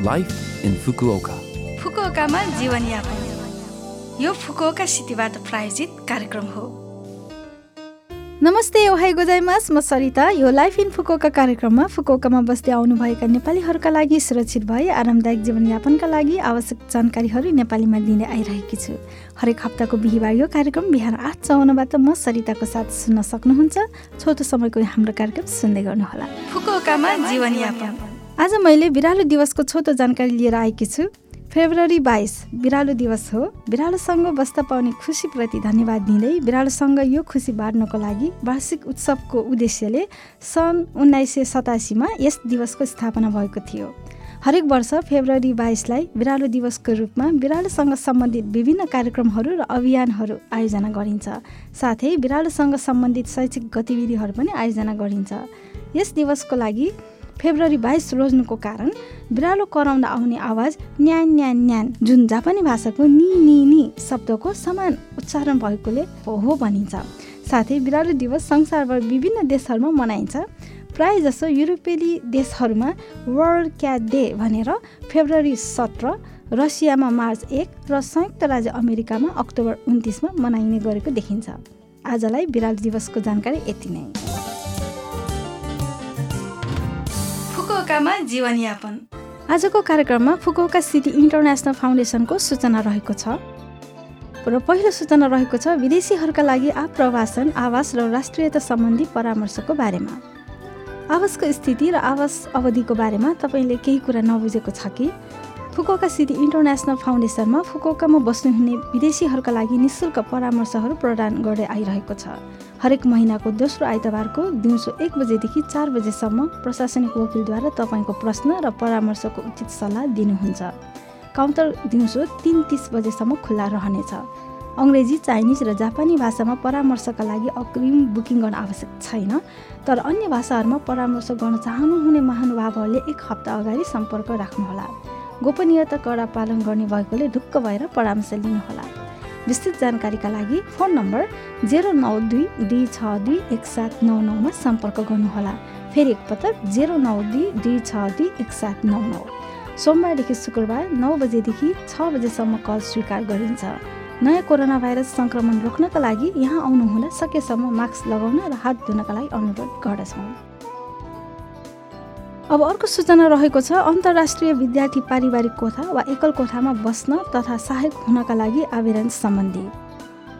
Life in Fukuoka फुकुओकामा जीवनयापन यो Fukuoka सिटीबाट प्रायोजित कार्यक्रम हो नमस्ते ओहाई गोजाइमास म सरिता यो लाइफ इन फुकोका कार्यक्रममा फुकोकामा बस्दै आउनुभएका नेपालीहरूका लागि सुरक्षित भए आरामदायक जीवनयापनका लागि आवश्यक जानकारीहरू नेपालीमा दिँदै आइरहेकी छु हरेक हप्ताको बिहिबार यो कार्यक्रम बिहान आठ चौनबाट म सरिताको साथ सुन्न सक्नुहुन्छ छोटो समयको हाम्रो कार्यक्रम सुन्दै गर्नुहोला फुकोकामा जीवनयापन आज मैले बिरालो दिवसको छोटो जानकारी लिएर आएकी छु। फेब्रुअरी बाइस बिरालो दिवस हो। बिरालोसँग बस्दा पाउने खुसीप्रति धन्यवाद दिँदै बिरालोसँग यो खुसी बाँड्नको लागि वार्षिक उत्सवको उद्देश्यले सन् उन्नाइस सय सतासीमा यस दिवसको स्थापना भएको थियो। हरेक वर्ष फेब्रुअरी बाइसलाई बिरालो दिवसको रूपमा बिरालोसँग सम्बन्धित विभिन्न कार्यक्रमहरू र अभियानहरू आयोजना गरिन्छ। साथै बिरालोसँग सम्बन्धित शैक्षिक गतिविधिहरू पनि आयोजना गरिन्छ। यस दिवसको लागि फेब्रुअरी बाइस रोज्नुको कारण बिरालो कराउँदा आउने आवाज न्यान न्यान न्यान जुन जापानी भाषाको नि नि नि शब्दको समान उच्चारण भएकोले हो भनिन्छ। साथै बिरालो दिवस संसारभर विभिन्न देशहरूमा मनाइन्छ। प्राय जसो युरोपेली देशहरूमा वर्ल्ड क्याट डे भनेर फेब्रुअरी सत्र रसियामा मार्च एक र संयुक्त राज्य अमेरिकामा अक्टोबर उन्तिसमा मनाइने गरेको देखिन्छ। आजलाई बिरालो दिवसको जानकारी यति नै। फुकुओकामा जीवनयापन। आजको कार्यक्रममा फुकुओका सिटी इन्टरनेसनल फाउन्डेसनको सूचना रहेको छ। र पहिलो सूचना रहेको छ विदेशीहरूका लागि आप्रवासन आवास र राष्ट्रियता सम्बन्धी परामर्शको बारेमा। आवासको स्थिति र आवास अवधिको बारेमा तपाईँले केही कुरा नबुझेको छ कि? फुकुओका सिटी इन्टरनेसनल फाउन्डेसनमा फुकुओकामा बस्नुहुने विदेशीहरूका लागि निशुल्क परामर्शहरू प्रदान गर्दै आइरहेको छ। हरेक महिनाको दोस्रो आइतबारको दिउँसो एक बजेदेखि चार बजेसम्म प्रशासनिक वकिलद्वारा तपाईँको प्रश्न र परामर्शको उचित सल्लाह दिनुहुन्छ। काउन्टर दिउँसो तिन तिस बजेसम्म खुल्ला रहनेछ। अङ्ग्रेजी चाइनिज र जापानी भाषामा परामर्शका लागि अग्रिम बुकिङ गर्न आवश्यक छैन तर अन्य भाषाहरूमा परामर्श गर्न चाहनुहुने महानुभावहरूले एक हप्ता अगाडि सम्पर्क राख्नुहोला। गोपनीयता कडा पालन गर्ने भएकोले ढुक्क भएर परामर्श लिनुहोला। विस्तृत जानकारीका लागि फोन नम्बर जेरो नौ दुई दुई छ दुई एक सात नौ नौमा सम्पर्क गर्नुहोला। फेरि एकपटक जेरो नौ दुई दुई छ दुई एक सात नौ नौ। सोमबारदेखि शुक्रबार नौ बजेदेखि छ बजेसम्म कल स्वीकार गरिन्छ। नयाँ कोरोना भाइरस सङ्क्रमण रोक्नका लागि यहाँ आउनुहुँदा सकेसम्म मास्क लगाउन र हात धुनका लागि अनुरोध गर्दछौँ। अब अर्को सूचना रहेको छ अन्तर्राष्ट्रिय विद्यार्थी पारिवारिक कोठा वा एकल कोठामा बस्न तथा सहायक हुनका लागि आवेदन सम्बन्धी।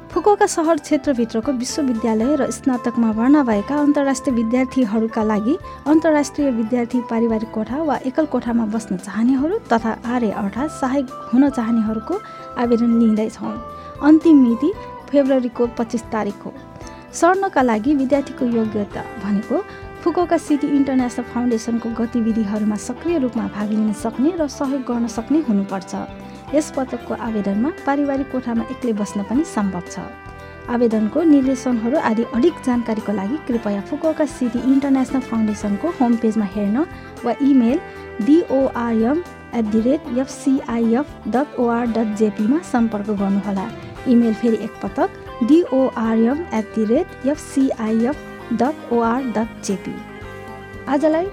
फुकुका सहर क्षेत्रभित्रको विश्वविद्यालय र स्नातकमा भर्ना भएका अन्तर्राष्ट्रिय विद्यार्थीहरूका लागि अन्तर्राष्ट्रिय विद्यार्थी पारिवारिक कोठा वा एकल कोठामा बस्न चाहनेहरू तथा आर्य अर्थात् सहायक हुन चाहनेहरूको आवेदन लिँदैछौँ अन्तिम मिति फेब्रुअरीको पच्चिस तारिक हो। सर्नका लागि विद्यार्थीको योग्यता भनेको फुकोका सिटी इन्टरनेसनल फाउन्डेसनको गतिविधिहरूमा सक्रिय रूपमा भाग लिन सक्ने र सहयोग गर्न सक्ने हुनुपर्छ। यस पदकको आवेदनमा पारिवारिक कोठामा एक्लै बस्न पनि सम्भव छ। आवेदनको निर्देशनहरू आदि अधिक जानकारीको लागि कृपया फुकोका सिटी इन्टरनेसनल फाउन्डेसनको होम पेजमा हेर्न वा email DORM at the rate FCIF dot OR dot जेपीमा सम्पर्क गर्नुहोला। इमेल फेरि एकपटक DORM at the rate FCIF dot OR dot JP आजलाई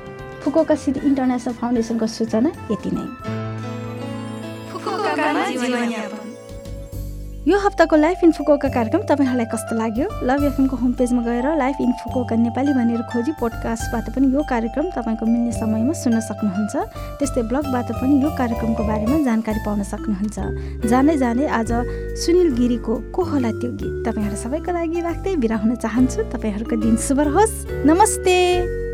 फुकोका सिटी इन्टरनेसनल फाउन्डेसनको सूचना यति नै। यो हप्ताको लाइफ इन फुकोका कार्यक्रम तपाईँहरूलाई कस्तो लाग्यो? लभ एफएमको होम पेजमा गएर लाइफ इन फुकोका नेपाली भनेर खोजी पोडकास्टबाट पनि यो कार्यक्रम तपाईँको मिल्ने समयमा सुन्न सक्नुहुन्छ। त्यस्तै ब्लगबाट पनि यो कार्यक्रमको बारेमा जानकारी पाउन सक्नुहुन्छ। जाँदै जाँदै आज सुनिल गिरीको को होला त्यो गीत? तपाईँहरू सबैको लागि राख्दै बिरा हुन चाहन्छु। तपाईँहरूको दिन शुभ होस् नमस्ते!